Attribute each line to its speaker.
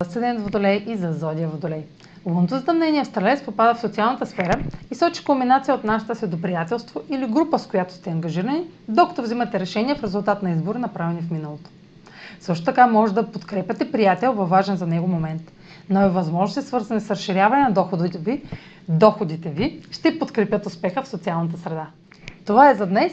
Speaker 1: Асцендент Водолей и за Зодия Водолей. Лунното затъмнение в Стрелец попада в социалната сфера и сочи кулминация от нашата се до приятелство или група, с която сте ангажирани, докато взимате решения в резултат на избори, направени в миналото. Също така може да подкрепяте приятел във важен за него момент. Нови възможности, свързани с разширяване на доходите ви, доходите ви, ще подкрепят успеха в социалната среда. Това е за днес.